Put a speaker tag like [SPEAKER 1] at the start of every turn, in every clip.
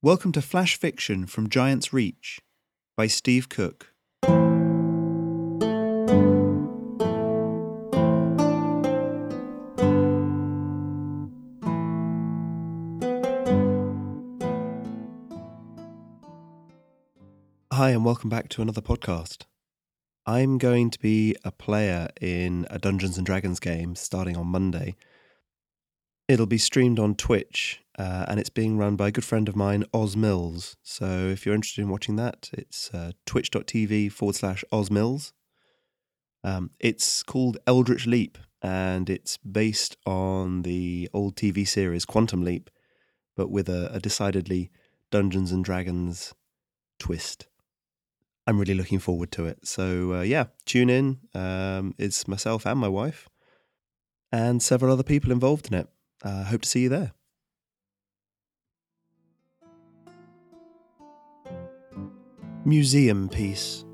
[SPEAKER 1] Welcome to Flash Fiction from Giant's Reach by Steve Cook. Hi, and welcome back to another podcast. I'm going to be a player in a Dungeons and Dragons game starting on Monday. It'll be streamed on Twitch, uh, and it's being run by a good friend of mine, Oz Mills. So if you're interested in watching that, it's uh, twitch.tv forward slash Oz Mills. Um, it's called Eldritch Leap, and it's based on the old TV series Quantum Leap, but with a, a decidedly Dungeons and Dragons twist. I'm really looking forward to it. So uh, yeah, tune in. Um, it's myself and my wife, and several other people involved in it. Uh, hope to see you there. Museum piece.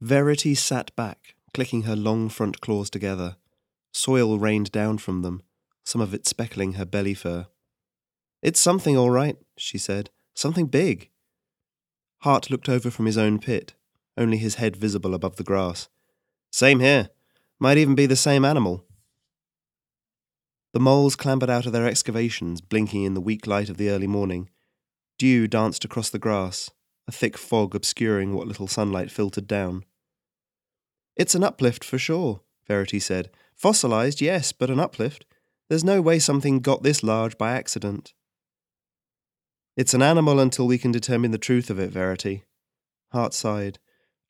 [SPEAKER 1] Verity sat back, clicking her long front claws together. Soil rained down from them, some of it speckling her belly fur. It's something, all right, she said. Something big. Hart looked over from his own pit, only his head visible above the grass. Same here. Might even be the same animal. The moles clambered out of their excavations, blinking in the weak light of the early morning. Dew danced across the grass, a thick fog obscuring what little sunlight filtered down. It's an uplift for sure, Verity said. Fossilized, yes, but an uplift. There's no way something got this large by accident. It's an animal until we can determine the truth of it, Verity. Hart sighed.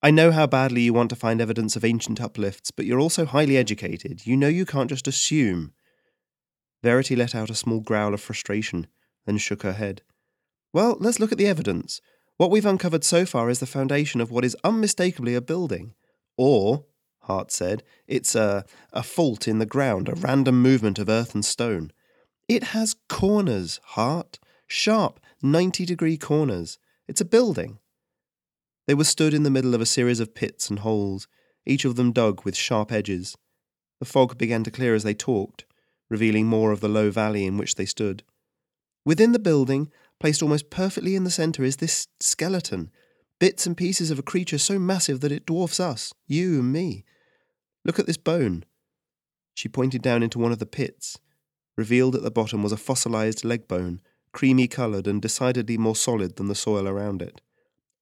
[SPEAKER 1] I know how badly you want to find evidence of ancient uplifts, but you're also highly educated. You know you can't just assume. Verity let out a small growl of frustration, then shook her head. Well, let's look at the evidence. What we've uncovered so far is the foundation of what is unmistakably a building. Or, Hart said, it's a, a fault in the ground, a random movement of earth and stone. It has corners, Hart. Sharp, 90 degree corners. It's a building. They were stood in the middle of a series of pits and holes, each of them dug with sharp edges. The fog began to clear as they talked, revealing more of the low valley in which they stood. Within the building, placed almost perfectly in the centre, is this skeleton, bits and pieces of a creature so massive that it dwarfs us, you and me. Look at this bone. She pointed down into one of the pits. Revealed at the bottom was a fossilized leg bone, creamy coloured and decidedly more solid than the soil around it.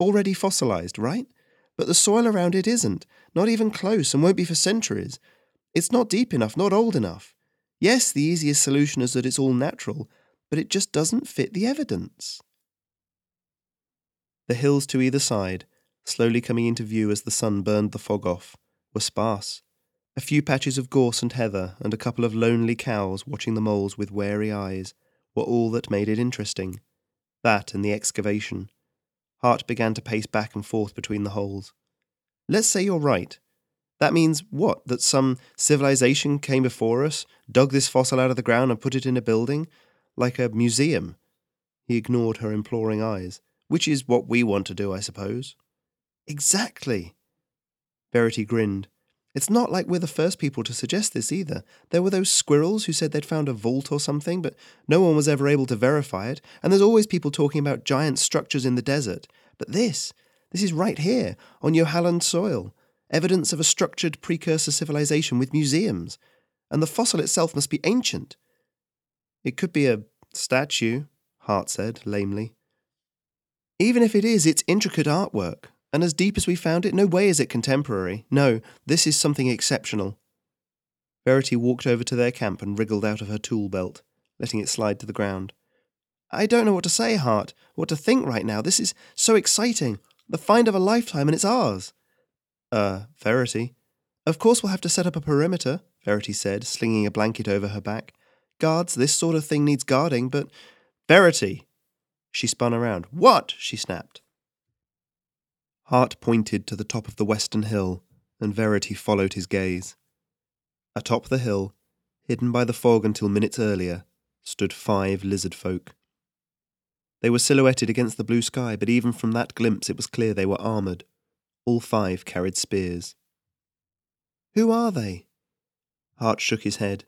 [SPEAKER 1] Already fossilized, right? But the soil around it isn't, not even close, and won't be for centuries. It's not deep enough, not old enough. Yes, the easiest solution is that it's all natural, but it just doesn't fit the evidence. The hills to either side, slowly coming into view as the sun burned the fog off, were sparse. A few patches of gorse and heather, and a couple of lonely cows watching the moles with wary eyes, were all that made it interesting. That and the excavation. Hart began to pace back and forth between the holes. Let's say you're right. That means what? That some civilization came before us, dug this fossil out of the ground, and put it in a building? Like a museum? He ignored her imploring eyes. Which is what we want to do, I suppose. Exactly. Verity grinned. It's not like we're the first people to suggest this either. There were those squirrels who said they'd found a vault or something, but no one was ever able to verify it, and there's always people talking about giant structures in the desert. But this, this is right here, on Yohalland soil, evidence of a structured precursor civilization with museums, and the fossil itself must be ancient. It could be a statue, Hart said lamely. Even if it is, it's intricate artwork, and as deep as we found it, no way is it contemporary. No, this is something exceptional. Verity walked over to their camp and wriggled out of her tool belt, letting it slide to the ground. I don't know what to say, Hart, what to think right now. This is so exciting. The find of a lifetime, and it's ours. Uh, Verity. Of course we'll have to set up a perimeter, Verity said, slinging a blanket over her back. Guards, this sort of thing needs guarding, but. Verity! She spun around. What? she snapped. Hart pointed to the top of the western hill, and Verity followed his gaze. Atop the hill, hidden by the fog until minutes earlier, stood five lizard folk. They were silhouetted against the blue sky, but even from that glimpse it was clear they were armoured. All five carried spears. Who are they? Hart shook his head.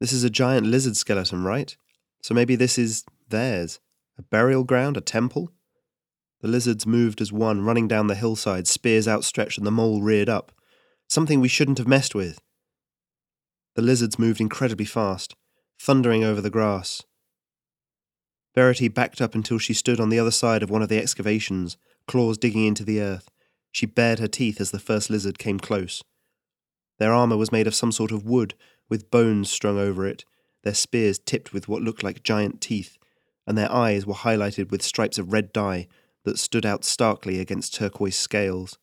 [SPEAKER 1] This is a giant lizard skeleton, right? So maybe this is theirs. A burial ground, a temple? The lizards moved as one, running down the hillside, spears outstretched, and the mole reared up. Something we shouldn't have messed with. The lizards moved incredibly fast, thundering over the grass. Verity backed up until she stood on the other side of one of the excavations, claws digging into the earth. She bared her teeth as the first lizard came close. Their armour was made of some sort of wood, with bones strung over it, their spears tipped with what looked like giant teeth, and their eyes were highlighted with stripes of red dye that stood out starkly against turquoise scales.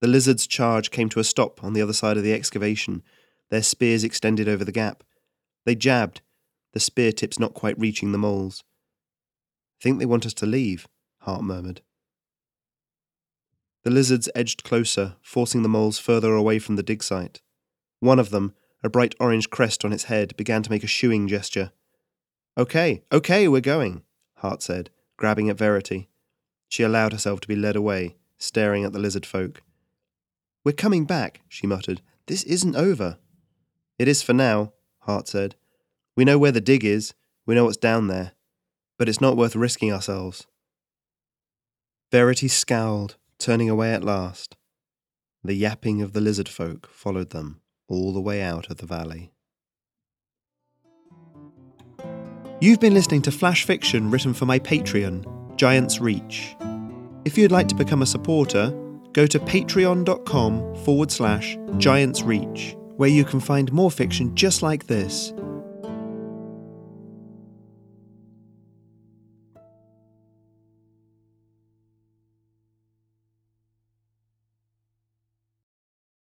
[SPEAKER 1] The lizard's charge came to a stop on the other side of the excavation, their spears extended over the gap. They jabbed, the spear tips not quite reaching the moles. Think they want us to leave, Hart murmured. The lizards edged closer, forcing the moles further away from the dig site. One of them, a bright orange crest on its head, began to make a shooing gesture. Okay, okay, we're going, Hart said, grabbing at Verity. She allowed herself to be led away, staring at the lizard folk. We're coming back, she muttered. This isn't over. It is for now, Hart said. We know where the dig is, we know what's down there, but it's not worth risking ourselves. Verity scowled, turning away at last. The yapping of the lizard folk followed them all the way out of the valley. You've been listening to flash fiction written for my Patreon, Giant's Reach. If you'd like to become a supporter, go to patreon.com forward slash giantsreach, where you can find more fiction just like this